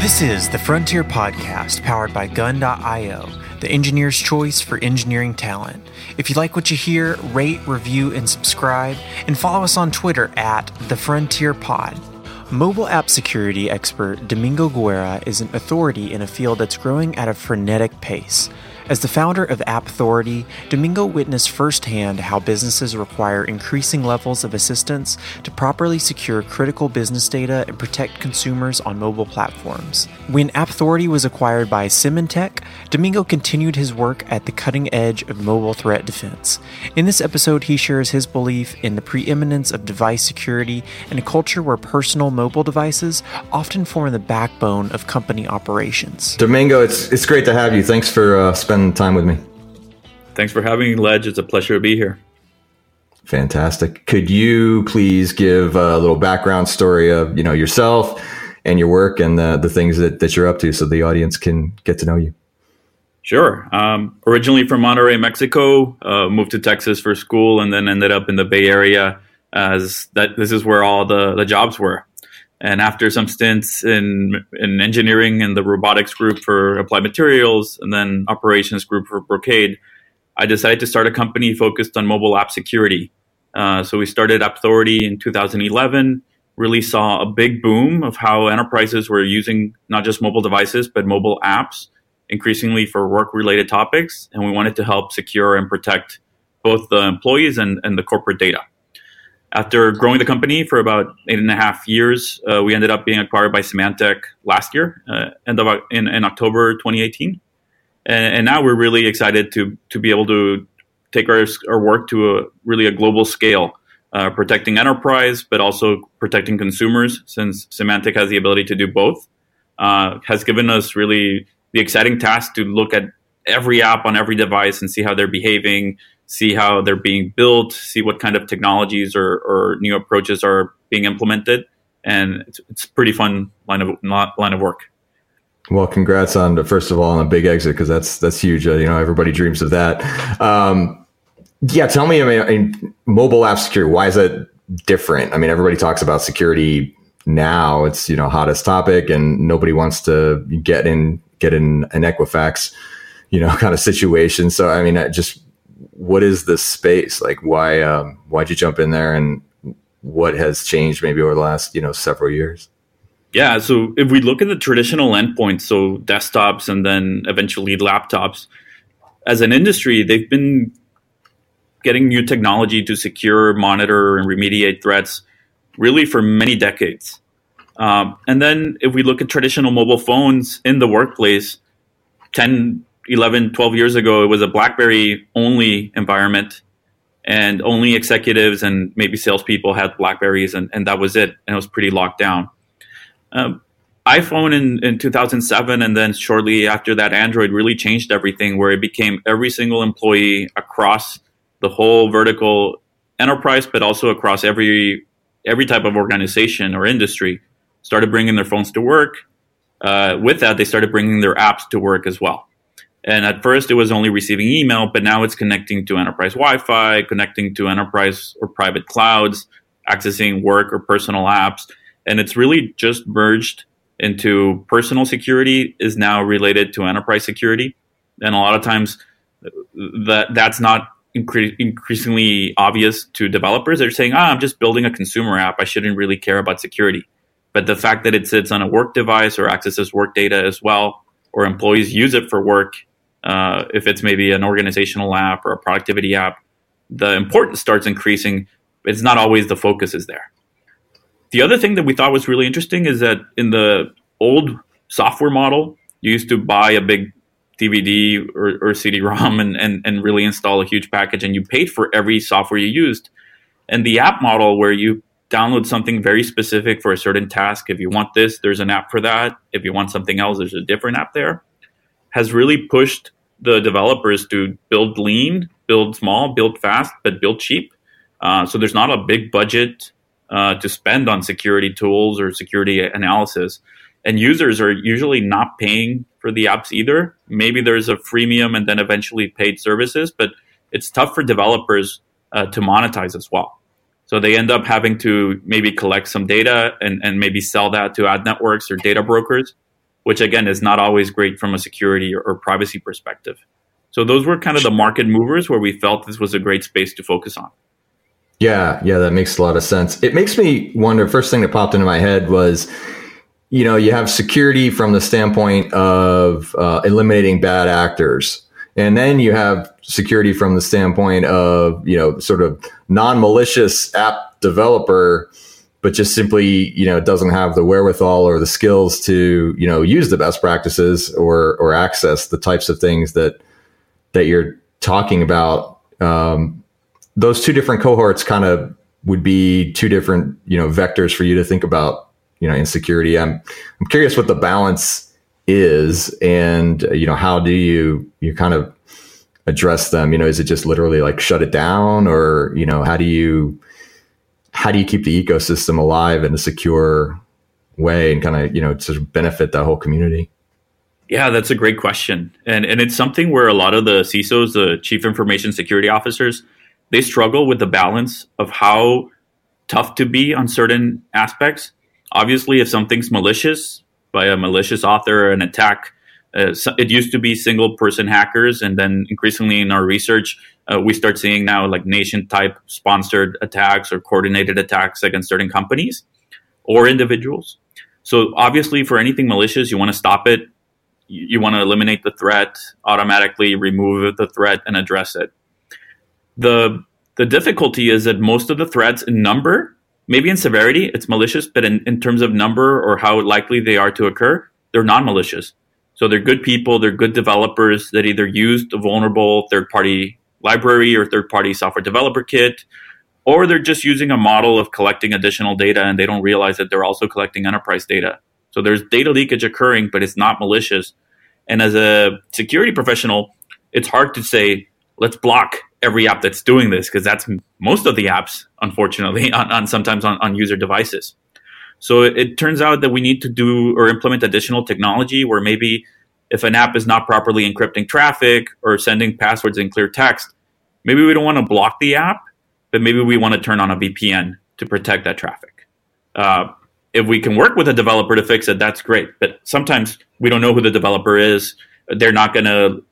This is the Frontier Podcast powered by Gun.io, the engineer's choice for engineering talent. If you like what you hear, rate, review, and subscribe, and follow us on Twitter at the Frontier Pod. Mobile app security expert Domingo Guerra is an authority in a field that's growing at a frenetic pace. As the founder of Appthority, Domingo witnessed firsthand how businesses require increasing levels of assistance to properly secure critical business data and protect consumers on mobile platforms. When Appthority was acquired by Symantec, Domingo continued his work at the cutting edge of mobile threat defense. In this episode, he shares his belief in the preeminence of device security and a culture where personal mobile devices often form the backbone of company operations. Domingo, it's it's great to have you. Thanks for uh, spending spending time with me. Thanks for having me, Ledge. It's a pleasure to be here. Fantastic. Could you please give a little background story of you know yourself and your work and the the things that, that you're up to, so the audience can get to know you? Sure. Um, originally from Monterrey, Mexico, uh, moved to Texas for school, and then ended up in the Bay Area as that. This is where all the the jobs were. And after some stints in in engineering and the robotics group for Applied Materials, and then operations group for Brocade, I decided to start a company focused on mobile app security. Uh, so we started Appthority in 2011. Really saw a big boom of how enterprises were using not just mobile devices but mobile apps increasingly for work-related topics, and we wanted to help secure and protect both the employees and, and the corporate data. After growing the company for about eight and a half years, uh, we ended up being acquired by Symantec last year, uh, end of in, in October 2018, and, and, now we're really excited to to be able to take our our work to a really a global scale, uh, protecting enterprise but also protecting consumers. Since Symantec has the ability to do both, uh, has given us really the exciting task to look at every app on every device and see how they're behaving, see how they're being built, see what kind of technologies or, or new approaches are being implemented, and it's, it's pretty fun line of line of work. Well, congrats on first of all on a big exit because that's that's huge. Uh, you know, everybody dreams of that. Um, yeah, tell me, I mean, I mean, mobile app security. Why is that different? I mean, everybody talks about security now. It's you know hottest topic, and nobody wants to get in get in an Equifax, you know, kind of situation. So, I mean, just what is this space like? Why um, why'd you jump in there, and what has changed maybe over the last you know several years? Yeah, so if we look at the traditional endpoints, so desktops and then eventually laptops, as an industry, they've been getting new technology to secure, monitor, and remediate threats really for many decades. Um, and then if we look at traditional mobile phones in the workplace, 10, 11, 12 years ago, it was a BlackBerry only environment, and only executives and maybe salespeople had Blackberries, and, and that was it. And it was pretty locked down. Um, iPhone in, in 2007, and then shortly after that, Android really changed everything, where it became every single employee across the whole vertical enterprise, but also across every every type of organization or industry started bringing their phones to work. Uh, with that, they started bringing their apps to work as well. And at first, it was only receiving email, but now it's connecting to enterprise Wi Fi, connecting to enterprise or private clouds, accessing work or personal apps. And it's really just merged into personal security is now related to enterprise security. And a lot of times, that that's not incre- increasingly obvious to developers. They're saying, ah, I'm just building a consumer app. I shouldn't really care about security. But the fact that it sits on a work device or accesses work data as well, or employees use it for work uh, if it's maybe an organizational app or a productivity app, the importance starts increasing. It's not always the focus is there. The other thing that we thought was really interesting is that in the old software model, you used to buy a big DVD or, or CD-ROM and, and, and really install a huge package, and you paid for every software you used. And the app model, where you download something very specific for a certain task, if you want this, there's an app for that. If you want something else, there's a different app there, has really pushed the developers to build lean, build small, build fast, but build cheap. Uh, so there's not a big budget uh, to spend on security tools or security analysis. And users are usually not paying for the apps either. Maybe there's a freemium and then eventually paid services, but it's tough for developers uh, to monetize as well. So they end up having to maybe collect some data and, and maybe sell that to ad networks or data brokers, which again is not always great from a security or, or privacy perspective. So those were kind of the market movers where we felt this was a great space to focus on. Yeah, yeah, that makes a lot of sense. It makes me wonder. First thing that popped into my head was, you know, you have security from the standpoint of uh, eliminating bad actors, and then you have security from the standpoint of, you know, sort of non-malicious app developer, but just simply, you know, doesn't have the wherewithal or the skills to, you know, use the best practices or or access the types of things that that you're talking about. Um, those two different cohorts kind of would be two different you know vectors for you to think about you know insecurity i'm i'm curious what the balance is and uh, you know how do you you kind of address them you know is it just literally like shut it down or you know how do you how do you keep the ecosystem alive in a secure way and kind of you know sort of benefit that whole community yeah, that's a great question. And and it's something where a lot of the CISOs, the chief information security officers, they struggle with the balance of how tough to be on certain aspects. Obviously, if something's malicious by a malicious author, or an attack, uh, it used to be single person hackers, and then increasingly in our research, uh, we start seeing now like nation type sponsored attacks or coordinated attacks against certain companies or individuals. So obviously, for anything malicious, you want to stop it. You, you want to eliminate the threat, automatically remove the threat, and address it the the difficulty is that most of the threats in number, maybe in severity, it's malicious, but in, in terms of number or how likely they are to occur, they're non malicious. So they're good people, they're good developers that either used a vulnerable third party library or third party software developer kit, or they're just using a model of collecting additional data and they don't realize that they're also collecting enterprise data. So there's data leakage occurring, but it's not malicious. And as a security professional, it's hard to say, let's block every app that's doing this because that's most of the apps, unfortunately, on, on sometimes on, on, user devices. So it, it, turns out that we need to do or implement additional technology where maybe if an app is not properly encrypting traffic or sending passwords in clear text, maybe we don't want to block the app, but maybe we want to turn on a VPN to protect that traffic. Uh, if we can work with a developer to fix it, that's great. But sometimes we don't know who the developer is. They're not going to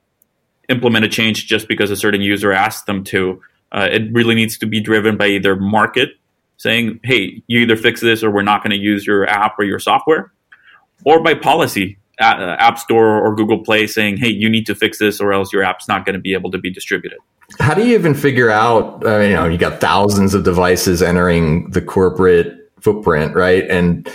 implement a change just because a certain user asked them to. Uh, it really needs to be driven by either market saying, hey, you either fix this or we're not going to use your app or your software, or by policy, uh, App Store or Google Play saying, hey, you need to fix this or else your app's not going to be able to be distributed. How do you even figure out? Uh, you know, you got thousands of devices entering the corporate footprint, right? And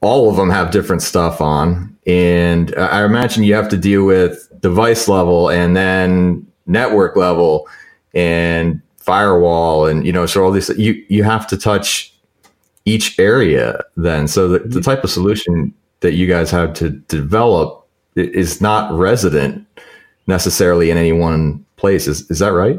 all of them have different stuff on. And I imagine you have to deal with device level and then network level and firewall and you know so all these you you have to touch each area then so the, the type of solution that you guys have to develop is not resident necessarily in any one place is is that right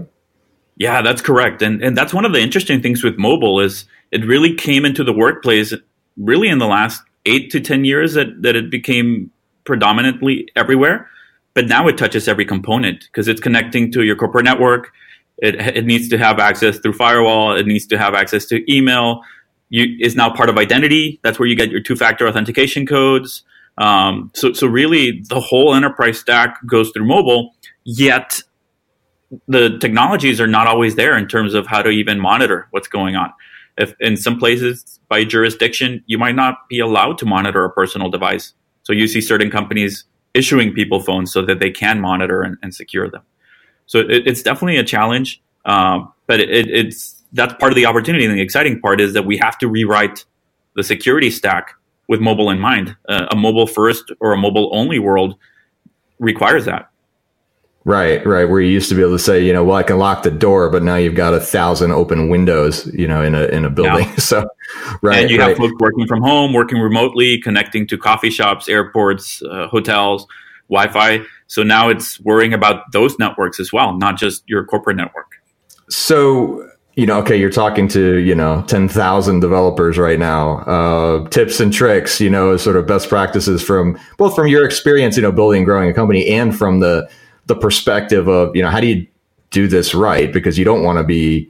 yeah that's correct and and that's one of the interesting things with mobile is it really came into the workplace really in the last eight to ten years that that it became predominantly everywhere but now it touches every component because it's connecting to your corporate network. It, it needs to have access through firewall. It needs to have access to email. You, is now part of identity. That's where you get your two-factor authentication codes. Um, so, so really, the whole enterprise stack goes through mobile. Yet, the technologies are not always there in terms of how to even monitor what's going on. If in some places by jurisdiction, you might not be allowed to monitor a personal device. So you see certain companies issuing people phones so that they can monitor and, and secure them. So it, it's definitely a challenge, um, but it, it's that's part of the opportunity. And the exciting part is that we have to rewrite the security stack with mobile in mind. Uh, a mobile first or a mobile only world requires that. Right, right. Where you used to be able to say, you know, well, I can lock the door, but now you've got a thousand open windows, you know, in a in a building. Yeah. So, right. And you right. have folks working from home, working remotely, connecting to coffee shops, airports, uh, hotels, Wi-Fi. So now it's worrying about those networks as well, not just your corporate network. So, you know, okay, you're talking to you know ten thousand developers right now. Uh, tips and tricks, you know, sort of best practices from both from your experience, you know, building and growing a company, and from the the perspective of you know how do you do this right because you don't want to be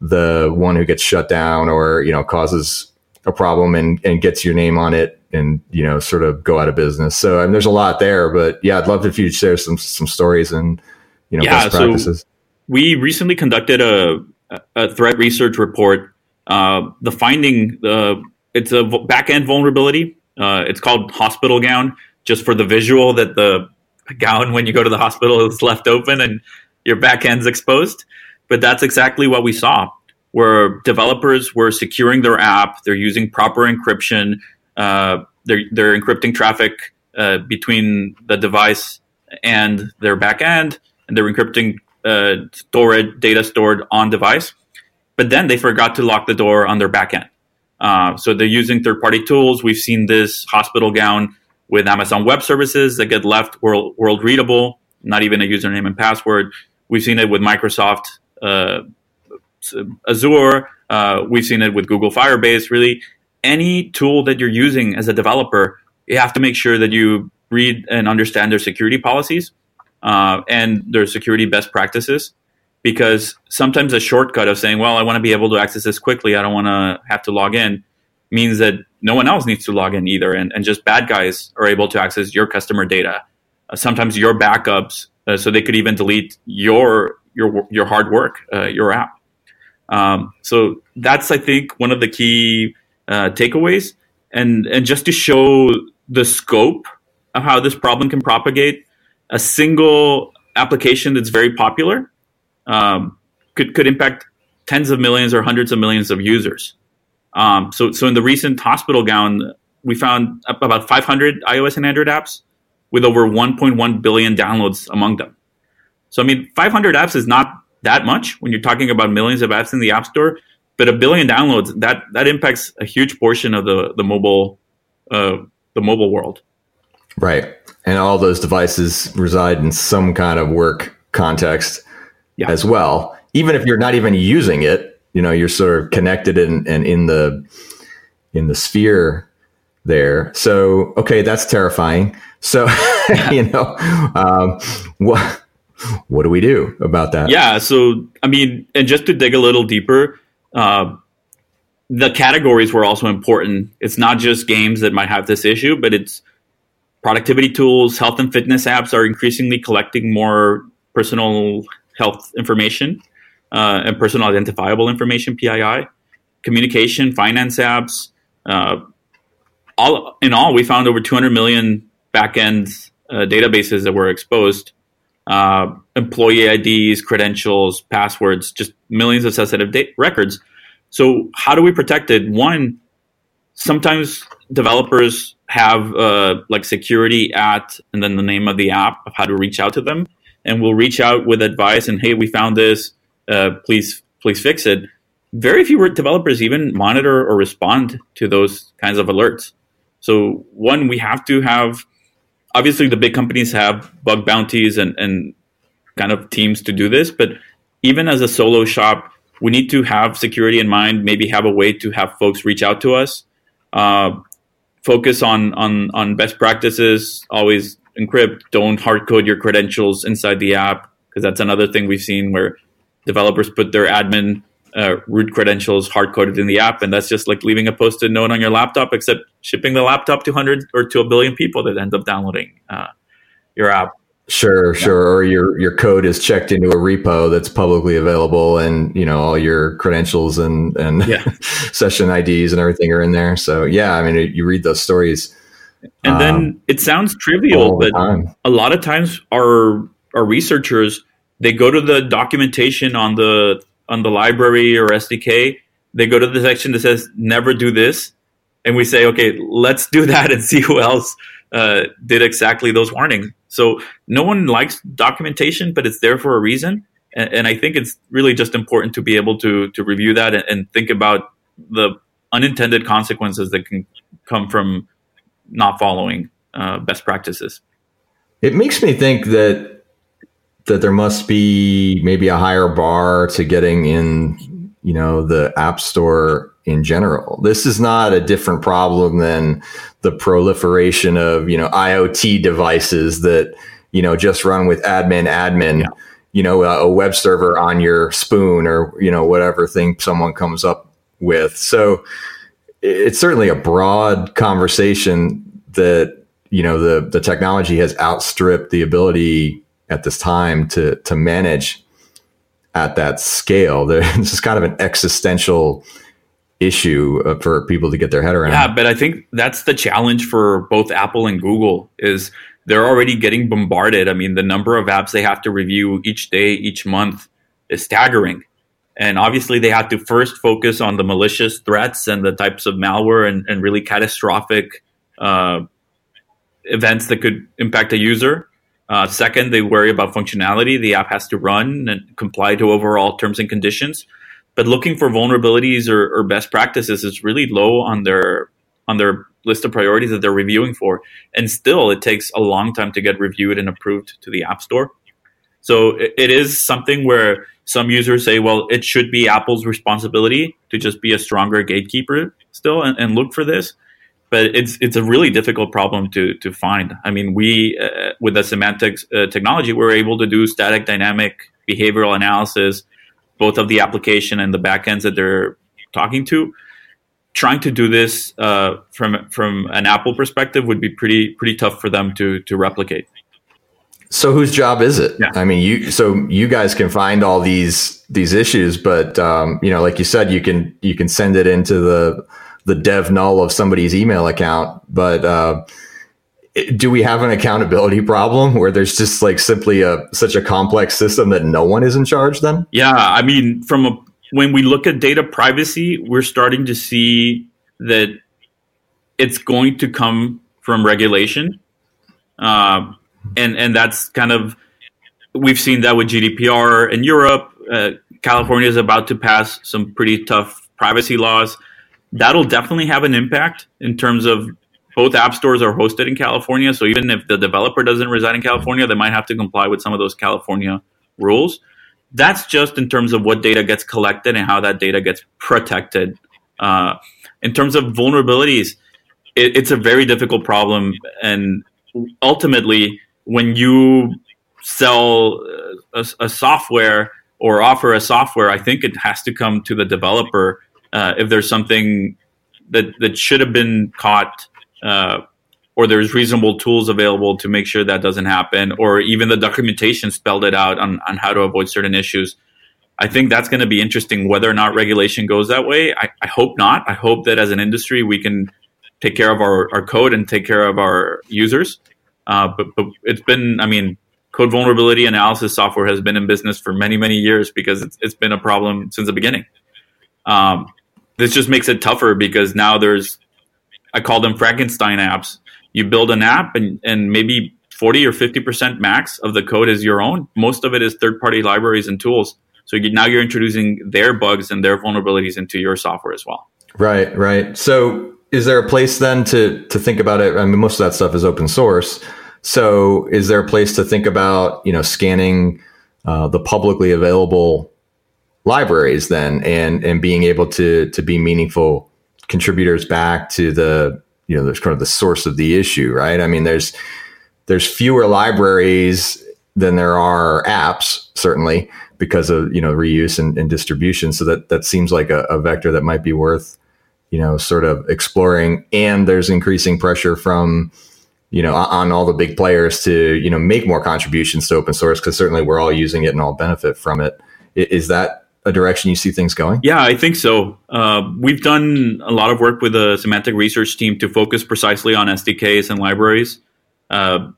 the one who gets shut down or you know causes a problem and, and gets your name on it and you know sort of go out of business. So I mean, there's a lot there, but yeah, I'd love if you'd share some some stories and you know yeah, best practices. So we recently conducted a, a threat research report. Uh, the finding, uh, it's a back end vulnerability. Uh, it's called hospital gown, just for the visual that the gown when you go to the hospital is left open and your back end's exposed. But that's exactly what we saw, where developers were securing their app, they're using proper encryption, uh, they're they're encrypting traffic uh, between the device and their backend, and they're encrypting uh, storage data stored on device. But then they forgot to lock the door on their backend. Uh, so they're using third-party tools. We've seen this hospital gown with Amazon Web Services that get left world, world readable, not even a username and password. We've seen it with Microsoft uh, Azure. Uh, we've seen it with Google Firebase. Really, any tool that you're using as a developer, you have to make sure that you read and understand their security policies uh, and their security best practices. Because sometimes a shortcut of saying, well, I want to be able to access this quickly, I don't want to have to log in, means that no one else needs to log in either. And, and just bad guys are able to access your customer data. Uh, sometimes your backups, uh, so they could even delete your your your hard work, uh, your app. Um, so that's I think one of the key uh, takeaways, and and just to show the scope of how this problem can propagate, a single application that's very popular um, could could impact tens of millions or hundreds of millions of users. Um, so so in the recent hospital gown, we found about 500 iOS and Android apps with over 1.1 billion downloads among them. So I mean, 500 apps is not that much when you're talking about millions of apps in the App Store but a billion downloads that that impacts a huge portion of the the mobile uh, the mobile world. Right, and all those devices reside in some kind of work context yeah. as well. Even if you're not even using it, you know, you're sort of connected and in, the in the sphere there. So okay, that's terrifying. So you know, um, what what do we do about that? Yeah. So I mean, and just to dig a little deeper, uh, the categories were also important. It's not just games that might have this issue, but it's productivity tools, health and fitness apps are increasingly collecting more personal health information uh, and personal identifiable information (PII). Communication, finance apps. Uh, all in all, we found over 200 million backend uh, databases that were exposed. Uh, employee IDs, credentials, passwords, just millions of sensitive da- records. So how do we protect it? One, sometimes developers have uh, like security at and then the name of the app of how to reach out to them, and we'll reach out with advice and hey, we found this, uh, please please fix it. Very few developers even monitor or respond to those kinds of alerts. So one, we have to have obviously the big companies have bug bounties and, and kind of teams to do this, but even as a solo shop, we need to have security in mind. Maybe have a way to have folks reach out to us. Uh, focus on on on best practices. Always encrypt. Don't hard code your credentials inside the app because that's another thing we've seen where developers put their admin uh, root credentials hard coded in the app, and that's just like leaving a post-it note on your laptop, except shipping the laptop to hundred or to a billion people that end up downloading uh, your app. Sure, yeah. sure. Or your your code is checked into a repo that's publicly available, and you know all your credentials and and yeah. session IDs and everything are in there. So yeah, I mean, you read those stories, and um, then it sounds trivial, but time. a lot of times our our researchers they go to the documentation on the on the library or SDK. They go to the section that says "Never do this," and we say, "Okay, let's do that and see who else." Uh, did exactly those warnings. So no one likes documentation, but it's there for a reason. And, and I think it's really just important to be able to to review that and, and think about the unintended consequences that can come from not following uh, best practices. It makes me think that that there must be maybe a higher bar to getting in, you know, the app store in general. This is not a different problem than the proliferation of, you know, IoT devices that, you know, just run with admin admin. Yeah. you know, a, a web server on your spoon or, you know, whatever thing someone comes up with. So it's certainly a broad conversation that, you know, the, the technology has outstripped the ability at this time to, to manage at that scale. This is kind of an existential issue uh, for people to get their head around. Yeah, but I think that's the challenge for both Apple and Google is they're already getting bombarded. I mean, the number of apps they have to review each day, each month is staggering. And obviously, they have to first focus on the malicious threats and the types of malware and, and really catastrophic uh, events that could impact a user. Uh, second, they worry about functionality. The app has to run and comply to overall terms and conditions. But looking for vulnerabilities or, or best practices is really low on their on their list of priorities that they're reviewing for. And still, it takes a long time to get reviewed and approved to the App Store. So it, it is something where some users say, well, it should be Apple's responsibility to just be a stronger gatekeeper still and, and look for this. But it's it's a really difficult problem to to find. I mean, we uh, with the Symantec's uh, technology, we're able to do static dynamic behavioral analysis, both of the application and the backends that they're talking to trying to do this uh, from from an Apple perspective would be pretty pretty tough for them to to replicate. So whose job is it? Yeah. I mean, you so you guys can find all these these issues, but um, you know, like you said, you can you can send it into the the dev null of somebody's email account, but uh, do we have an accountability problem where there's just like simply a such a complex system that no one is in charge then yeah i mean from a when we look at data privacy, we're starting to see that it's going to come from regulation, uh, and and that's kind of we've seen that with GDPR in Europe. Uh, California is about to pass some pretty tough privacy laws. That'll definitely have an impact in terms of both app stores are hosted in California. So even if the developer doesn't reside in California, they might have to comply with some of those California rules that's just in terms of what data gets collected and how that data gets protected. Uh, in terms of vulnerabilities, it, it's a very difficult problem, and ultimately, when you sell a, a, software or offer a software, I think it has to come to the developer uh, if there's something that that should have been caught. Uh, or there's reasonable tools available to make sure that doesn't happen, or even the documentation spelled it out on, on how to avoid certain issues. I think that's going to be interesting whether or not regulation goes that way. I, I, hope not. I hope that as an industry, we can take care of our, our code and take care of our users. Uh, but, but it's been, I mean, code vulnerability analysis software has been in business for many, many years because it's, it's been a problem since the beginning. Um, this just makes it tougher because now there's, I call them Frankenstein apps you build an app and, and maybe 40 or 50% max of the code is your own. Most of it is third party libraries and tools. So you, now you're introducing their bugs and their vulnerabilities into your software as well. Right, right. So is there a place then to to think about it? I mean, most of that stuff is open source. So is there a place to think about you know scanning uh, the publicly available libraries then and and being able to to be meaningful contributors back to the you know there's kind of the source of the issue right? I mean there's there's fewer libraries than there are apps certainly because of you know reuse and, and distribution. So that that seems like a, a, vector that might be worth you know sort of exploring. And there's increasing pressure from you know on all the big players to you know make more contributions to open source because certainly we're all using it and all benefit from it. Is that a direction you see things going? Yeah, I think so. Uh, we've done a lot of work with the Symantec research team to focus precisely on SDKs and libraries, uh,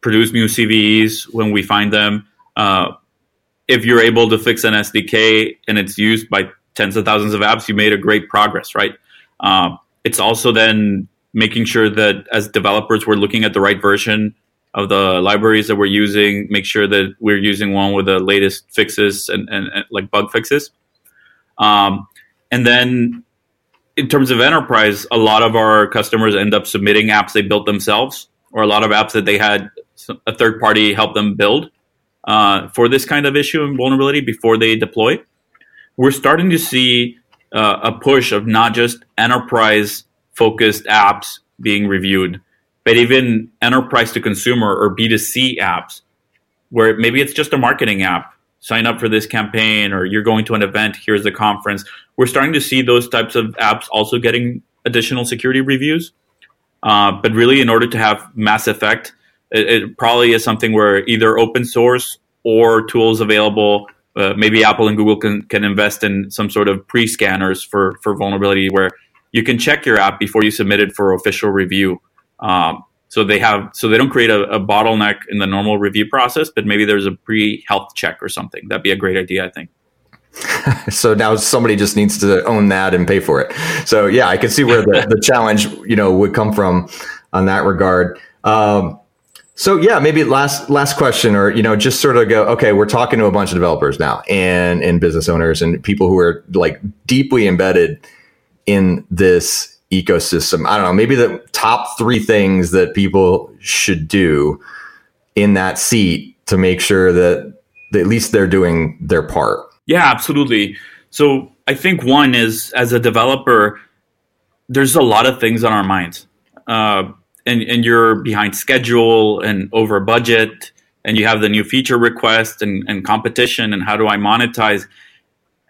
produce new CVEs when we find them. Uh, if you're able to fix an SDK and it's used by tens of thousands of apps, you made a great progress, right? Uh, it's also then making sure that as developers, we're looking at the right version of the libraries that we're using, make sure that we're using one with the latest fixes and, and, and like bug fixes. Um, and then in terms of enterprise, a lot of our customers end up submitting apps they built themselves or a lot of apps that they had a third party help them build uh, for this kind of issue and vulnerability before they deploy. We're starting to see uh, a push of not just enterprise focused apps being reviewed, but even enterprise to consumer or B2C apps, where maybe it's just a marketing app sign up for this campaign or you're going to an event, here's the conference. We're starting to see those types of apps also getting additional security reviews. Uh, but really, in order to have mass effect, it, it, probably is something where either open source or tools available. Uh, maybe Apple and Google can, can invest in some sort of pre scanners for, for vulnerability where you can check your app before you submit it for official review. Um, so they have so they don't create a, a, bottleneck in the normal review process, but maybe there's a pre health check or something. That'd be a great idea, I think. so now somebody just needs to own that and pay for it. So yeah, I can see where the, the challenge you know would come from on that regard. Um, so yeah, maybe last last question, or you know, just sort of go. Okay, we're talking to a bunch of developers now, and and business owners and people who are like deeply embedded in this ecosystem. I don't know, maybe the top three things that people should do in that seat to make sure that, at least they're doing their part. Yeah, absolutely. So I think one is as a developer, there's a lot of things on our minds. Uh, and, and you're behind schedule and over budget, and you have the new feature request and, and competition, and how do I monetize?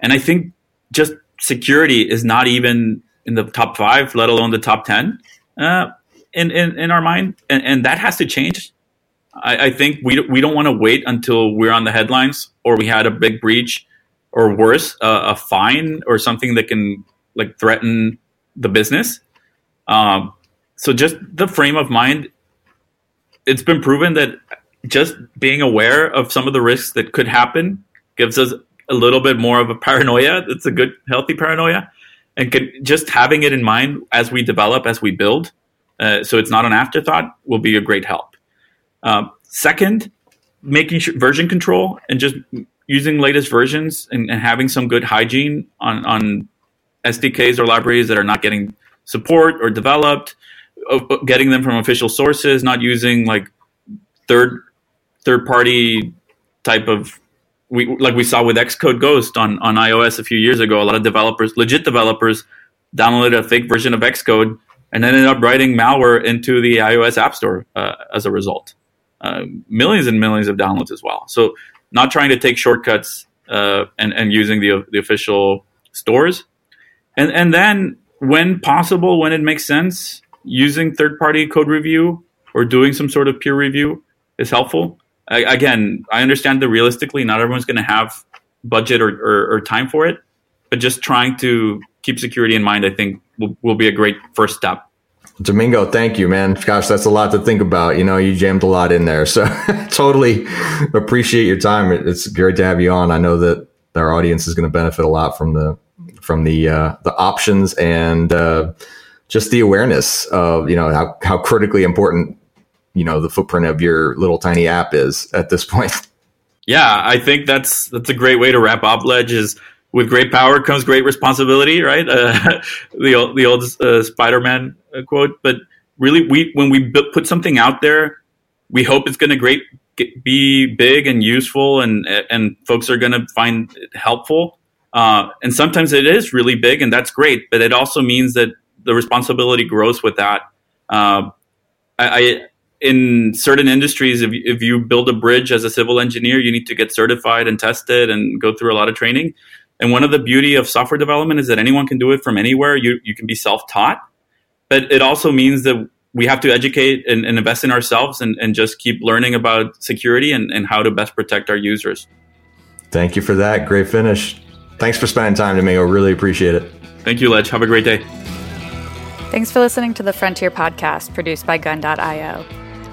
And I think just security is not even in the top five, let alone the top ten, uh, in, in in our mind, and, and that has to change. I, I think we we don't want to wait until we're on the headlines or we had a big breach or worse, uh, a fine or something that can like threaten the business. Um, so just the frame of mind. It's been proven that just being aware of some of the risks that could happen gives us a little bit more of a paranoia. It's a good, healthy paranoia and can, just having it in mind as we develop, as we build, uh, so it's not an afterthought, will be a great help. Uh, second, making sure version control and just using latest versions and, and, having some good hygiene on, on SDKs or libraries that are not getting support or developed, getting them from official sources, not using like third third party type of we like we saw with Xcode Ghost on on iOS a few years ago. A lot of developers, legit developers, downloaded a fake version of Xcode and ended up writing malware into the iOS App Store uh, as a result. Uh, millions and millions of downloads as well. So not trying to take shortcuts uh, and and using the the official stores, and and then when possible, when it makes sense, using third party code review or doing some sort of peer review is helpful again, I understand that realistically, not everyone's going to have budget or, or, or, time for it, but just trying to keep security in mind, I think, will, will be a great first step. Domingo, thank you, man. Gosh, that's a lot to think about. You know, you jammed a lot in there. So totally appreciate your time. It's great to have you on. I know that our audience is going to benefit a lot from the from the uh, the options and uh, just the awareness of you know how, how critically important you know the footprint of your little tiny app is at this point. Yeah, I think that's that's a great way to wrap up. Ledge is with great power comes great responsibility, right? Uh, the old, the old uh, Spider-Man uh, quote. But really, we when we put something out there, we hope it's going to great be big and useful, and and folks are going to find it helpful. Uh, and sometimes it is really big, and that's great. But it also means that the responsibility grows with that. Uh, I, in certain industries, if, if you build a bridge as a civil engineer, you need to get certified and tested and go through a lot of training. And one of the beauty of software development is that anyone can do it from anywhere. You, you can be self-taught, but it also means that we have to educate and, and invest in ourselves and, and, just keep learning about security and, and how to best protect our users. Thank you for that. Great finish. Thanks for spending time, to me. I Really appreciate it. Thank you, Ledge. Have a great day. Thanks for listening to the Frontier podcast produced by Gun.io.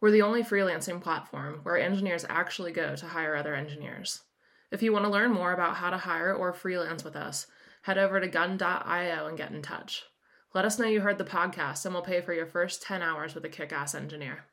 We're the only freelancing platform where engineers actually go to hire other engineers. If you want to learn more about how to hire or freelance with us, head over to gun.io and get in touch. Let us know you heard the podcast, and we'll pay for your first 10 hours with a kick ass engineer.